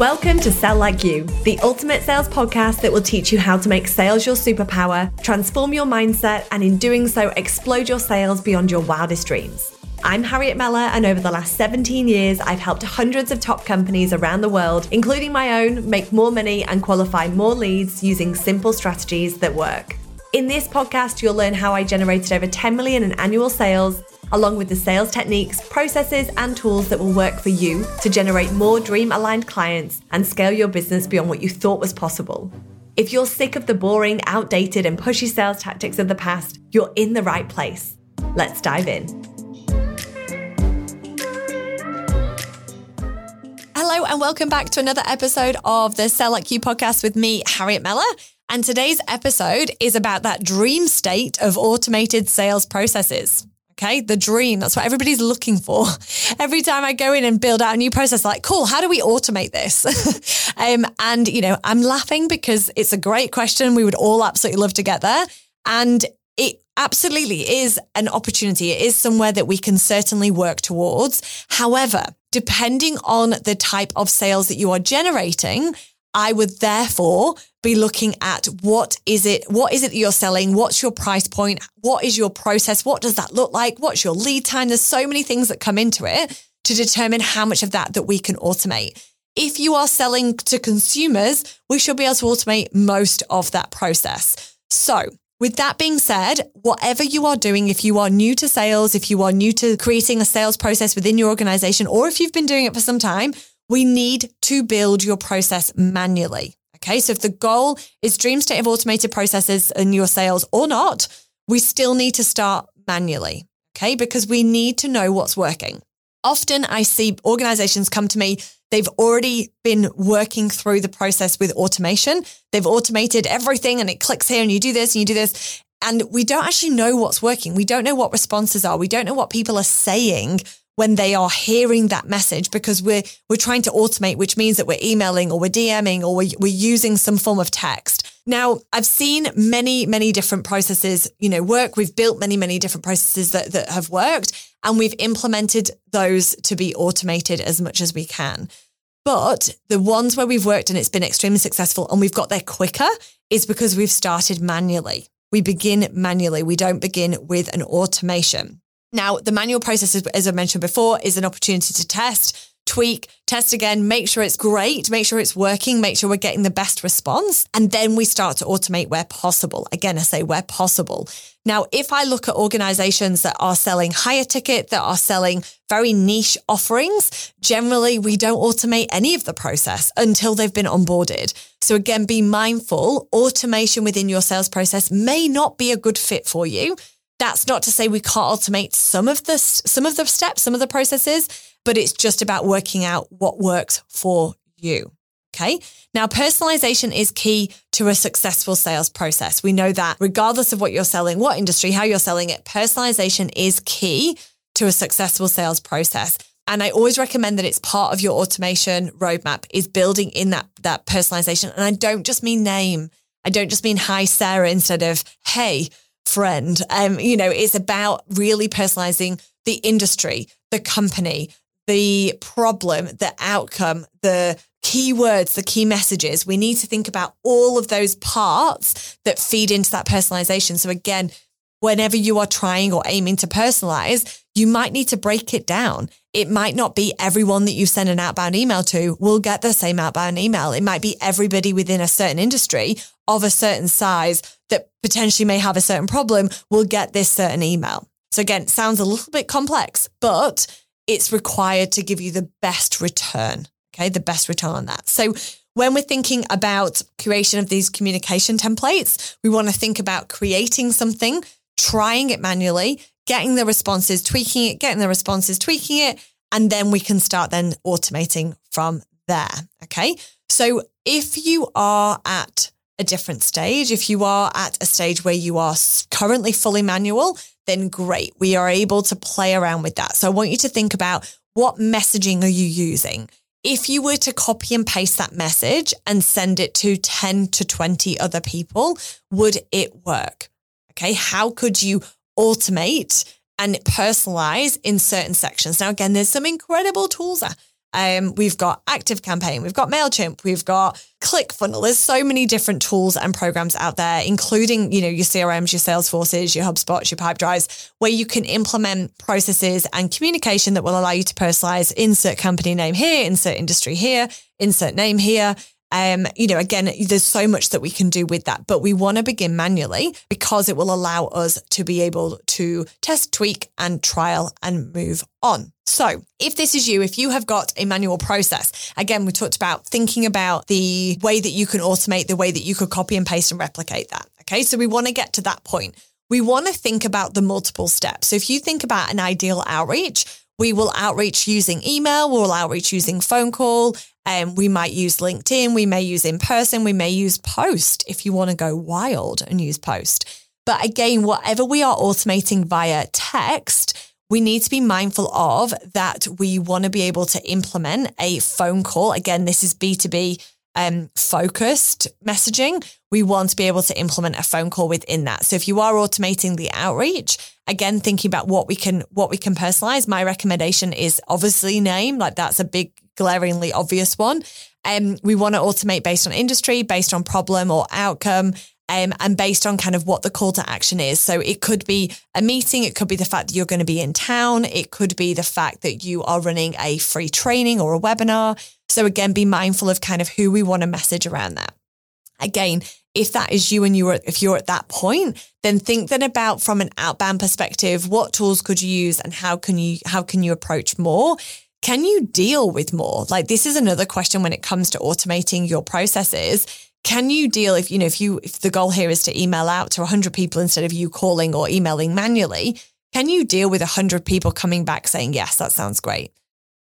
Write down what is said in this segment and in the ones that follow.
Welcome to Sell Like You, the ultimate sales podcast that will teach you how to make sales your superpower, transform your mindset, and in doing so, explode your sales beyond your wildest dreams. I'm Harriet Meller, and over the last 17 years, I've helped hundreds of top companies around the world, including my own, make more money and qualify more leads using simple strategies that work. In this podcast, you'll learn how I generated over 10 million in annual sales along with the sales techniques, processes, and tools that will work for you to generate more dream aligned clients and scale your business beyond what you thought was possible. If you're sick of the boring, outdated, and pushy sales tactics of the past, you're in the right place. Let's dive in. Hello, and welcome back to another episode of the Sell Like You podcast with me, Harriet Meller. And today's episode is about that dream state of automated sales processes. Okay, the dream. That's what everybody's looking for. Every time I go in and build out a new process, like, cool, how do we automate this? um, and, you know, I'm laughing because it's a great question. We would all absolutely love to get there. And it absolutely is an opportunity. It is somewhere that we can certainly work towards. However, depending on the type of sales that you are generating, I would therefore be looking at what is it, what is it that you're selling? What's your price point? What is your process? What does that look like? What's your lead time? There's so many things that come into it to determine how much of that that we can automate. If you are selling to consumers, we should be able to automate most of that process. So with that being said, whatever you are doing, if you are new to sales, if you are new to creating a sales process within your organization, or if you've been doing it for some time, we need to build your process manually. Okay. So if the goal is dream state of automated processes in your sales or not, we still need to start manually. Okay. Because we need to know what's working. Often I see organizations come to me. They've already been working through the process with automation. They've automated everything and it clicks here and you do this and you do this. And we don't actually know what's working. We don't know what responses are. We don't know what people are saying when they are hearing that message because we're we're trying to automate, which means that we're emailing or we're DMing or we're, we're using some form of text. Now, I've seen many, many different processes, you know, work. We've built many, many different processes that, that have worked and we've implemented those to be automated as much as we can. But the ones where we've worked and it's been extremely successful and we've got there quicker is because we've started manually. We begin manually. We don't begin with an automation. Now, the manual process, as I mentioned before, is an opportunity to test, tweak, test again, make sure it's great, make sure it's working, make sure we're getting the best response. And then we start to automate where possible. Again, I say where possible. Now, if I look at organizations that are selling higher ticket, that are selling very niche offerings, generally we don't automate any of the process until they've been onboarded. So again, be mindful, automation within your sales process may not be a good fit for you. That's not to say we can't automate some of the some of the steps, some of the processes, but it's just about working out what works for you. Okay. Now, personalization is key to a successful sales process. We know that regardless of what you're selling, what industry, how you're selling it, personalization is key to a successful sales process. And I always recommend that it's part of your automation roadmap is building in that, that personalization. And I don't just mean name. I don't just mean hi, Sarah, instead of hey, friend. Um, you know, it's about really personalizing the industry, the company, the problem, the outcome, the keywords, the key messages. We need to think about all of those parts that feed into that personalization. So again, whenever you are trying or aiming to personalize, you might need to break it down. It might not be everyone that you send an outbound email to will get the same outbound email. It might be everybody within a certain industry of a certain size that potentially may have a certain problem will get this certain email. So again, sounds a little bit complex, but it's required to give you the best return. Okay. The best return on that. So when we're thinking about creation of these communication templates, we want to think about creating something, trying it manually, getting the responses, tweaking it, getting the responses, tweaking it, and then we can start then automating from there. Okay. So if you are at a different stage, if you are at a stage where you are currently fully manual, then great. We are able to play around with that. So I want you to think about what messaging are you using? If you were to copy and paste that message and send it to 10 to 20 other people, would it work? Okay. How could you automate and personalize in certain sections? Now, again, there's some incredible tools Um, we've got Active Campaign, we've got MailChimp, we've got ClickFunnels. There's so many different tools and programs out there, including, you know, your CRMs, your Salesforces, your HubSpots, your Pipedrives, where you can implement processes and communication that will allow you to personalize, insert company name here, insert industry here, insert name here. Um, you know, again, there's so much that we can do with that, but we want to begin manually because it will allow us to be able to test, tweak, and trial and move on. So, if this is you, if you have got a manual process, again, we talked about thinking about the way that you can automate, the way that you could copy and paste and replicate that. Okay. So, we want to get to that point. We want to think about the multiple steps. So, if you think about an ideal outreach, we will outreach using email, we'll outreach using phone call, and um, we might use LinkedIn, we may use in person, we may use post if you want to go wild and use post. But again, whatever we are automating via text, we need to be mindful of that we want to be able to implement a phone call. Again, this is B2B um, focused messaging. We want to be able to implement a phone call within that. So if you are automating the outreach, again, thinking about what we can, what we can personalize, my recommendation is obviously name. Like that's a big, glaringly obvious one. Um, we want to automate based on industry, based on problem or outcome. Um, and based on kind of what the call to action is. So it could be a meeting, it could be the fact that you're going to be in town, it could be the fact that you are running a free training or a webinar. So again, be mindful of kind of who we want to message around that. Again, if that is you and you're if you're at that point, then think then about from an outbound perspective, what tools could you use and how can you how can you approach more? Can you deal with more? Like this is another question when it comes to automating your processes. Can you deal if you know if you if the goal here is to email out to 100 people instead of you calling or emailing manually, can you deal with 100 people coming back saying yes, that sounds great?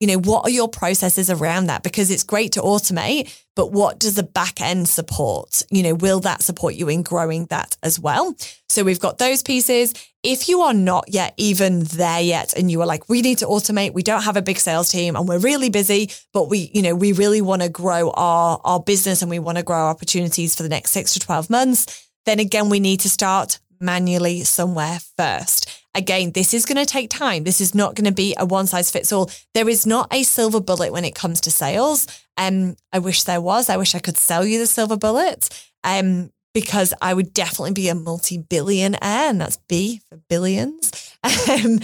You know, what are your processes around that? Because it's great to automate, but what does the back end support? You know, will that support you in growing that as well? So we've got those pieces. If you are not yet even there yet and you are like, we need to automate, we don't have a big sales team and we're really busy, but we, you know, we really want to grow our, our business and we want to grow opportunities for the next six to 12 months, then again, we need to start manually somewhere first. Again, this is going to take time. This is not going to be a one size fits all. There is not a silver bullet when it comes to sales. Um, I wish there was. I wish I could sell you the silver bullet. Um, because I would definitely be a multi billionaire, and that's B for billions. Um,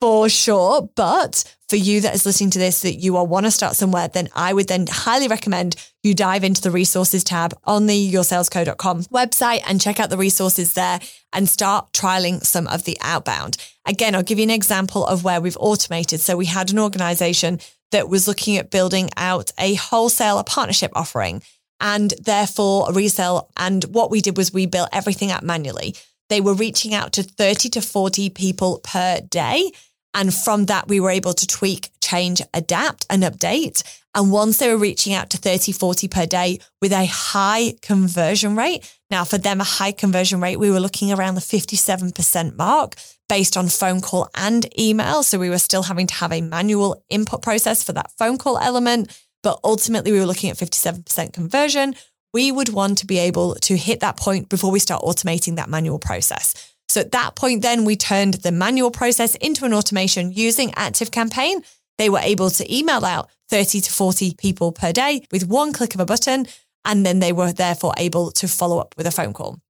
for sure. But for you that is listening to this, that you want to start somewhere, then I would then highly recommend you dive into the resources tab on the yoursalesco.com website and check out the resources there and start trialing some of the outbound. Again, I'll give you an example of where we've automated. So we had an organization that was looking at building out a wholesale a partnership offering and therefore a resale. And what we did was we built everything out manually. They were reaching out to 30 to 40 people per day and from that, we were able to tweak, change, adapt, and update. And once they were reaching out to 30, 40 per day with a high conversion rate. Now, for them, a high conversion rate, we were looking around the 57% mark based on phone call and email. So we were still having to have a manual input process for that phone call element. But ultimately, we were looking at 57% conversion. We would want to be able to hit that point before we start automating that manual process. So at that point, then we turned the manual process into an automation using Active Campaign. They were able to email out 30 to 40 people per day with one click of a button. And then they were therefore able to follow up with a phone call.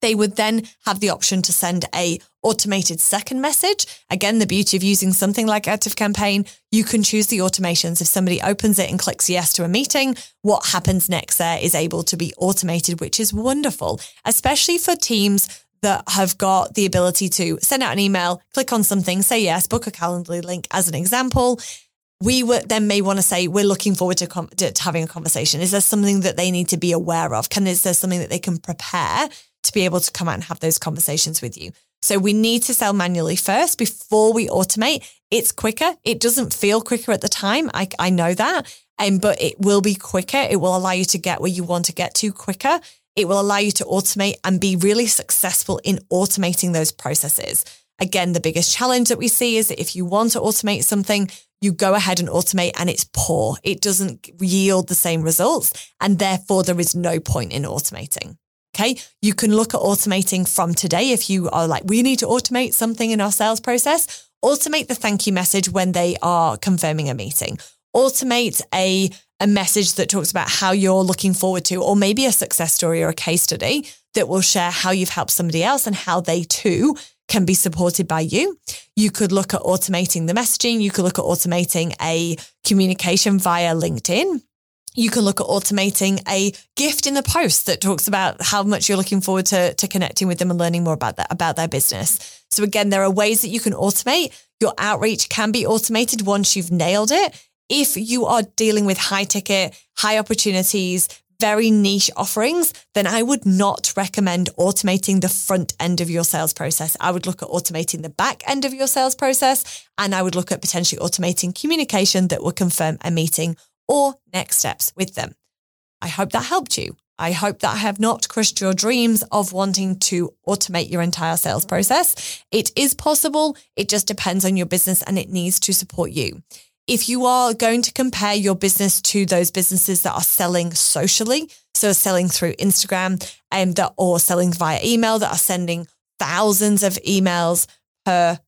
They would then have the option to send a automated second message. Again, the beauty of using something like Active Campaign, you can choose the automations. If somebody opens it and clicks yes to a meeting, what happens next there is able to be automated, which is wonderful, especially for teams that have got the ability to send out an email, click on something, say yes, book a Calendly link as an example. We would then may want to say, we're looking forward to, com- to, having a conversation. Is there something that they need to be aware of? Can is there something that they can prepare to be able to come out and have those conversations with you? So we need to sell manually first before we automate. It's quicker. It doesn't feel quicker at the time. I, I know that. Um, but it will be quicker. It will allow you to get where you want to get to quicker. It will allow you to automate and be really successful in automating those processes. Again, the biggest challenge that we see is that if you want to automate something, you go ahead and automate and it's poor. It doesn't yield the same results. And therefore, there is no point in automating. Okay. You can look at automating from today. If you are like, we need to automate something in our sales process, automate the thank you message when they are confirming a meeting automate a, a message that talks about how you're looking forward to, or maybe a success story or a case study that will share how you've helped somebody else and how they too can be supported by you. You could look at automating the messaging. You could look at automating a communication via LinkedIn. You can look at automating a gift in the post that talks about how much you're looking forward to, to connecting with them and learning more about that, about their business. So again, there are ways that you can automate. Your outreach can be automated once you've nailed it. If you are dealing with high ticket, high opportunities, very niche offerings, then I would not recommend automating the front end of your sales process. I would look at automating the back end of your sales process, and I would look at potentially automating communication that will confirm a meeting or next steps with them. I hope that helped you. I hope that I have not crushed your dreams of wanting to automate your entire sales process. It is possible. It just depends on your business and it needs to support you. If you are going to compare your business to those businesses that are selling socially, so selling through Instagram and that or selling via email that are sending thousands of emails per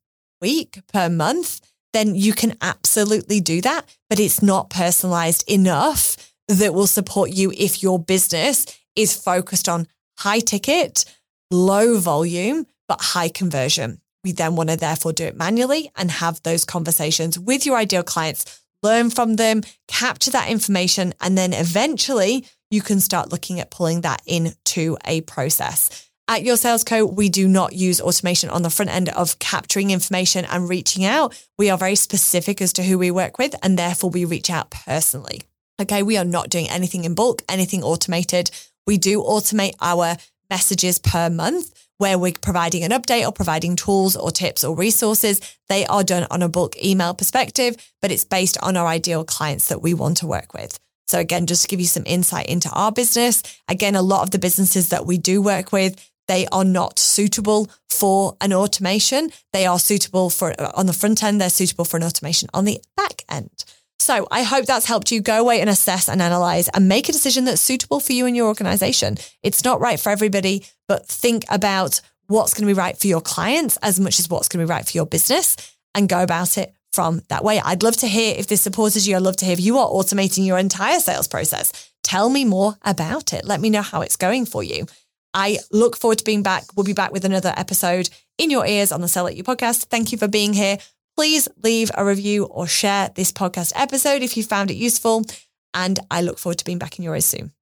week, per month, then you can absolutely do that. But it's not personalized enough that will support you if your business is focused on high ticket, low volume, but high conversion. We then want to therefore do it manually and have those conversations with your ideal clients, learn from them, capture that information, and then eventually you can start looking at pulling that into a process. At Your Sales Co, we do not use automation on the front end of capturing information and reaching out. We are very specific as to who we work with, and therefore we reach out personally. Okay, we are not doing anything in bulk, anything automated. We do automate our messages per month where we're providing an update or providing tools or tips or resources. They are done on a bulk email perspective, but it's based on our ideal clients that we want to work with. So again, just to give you some insight into our business. Again, a lot of the businesses that we do work with, they are not suitable for an automation. They are suitable for on the front end, they're suitable for an automation on the back end. So I hope that's helped you go away and assess and analyze and make a decision that's suitable for you and your organization. It's not right for everybody, but think about what's going to be right for your clients as much as what's going to be right for your business and go about it from that way. I'd love to hear if this supported you. I'd love to hear if you are automating your entire sales process. Tell me more about it. Let me know how it's going for you. I look forward to being back. We'll be back with another episode in your ears on the Sell Like You podcast. Thank you for being here. Please leave a review or share this podcast episode if you found it useful. And I look forward to being back in your ears soon.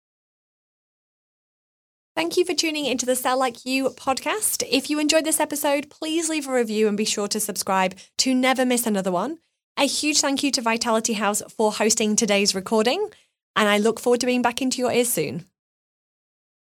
Thank you for tuning into the Sell Like You podcast. If you enjoyed this episode, please leave a review and be sure to subscribe to never miss another one. A huge thank you to Vitality House for hosting today's recording, and I look forward to being back into your ears soon.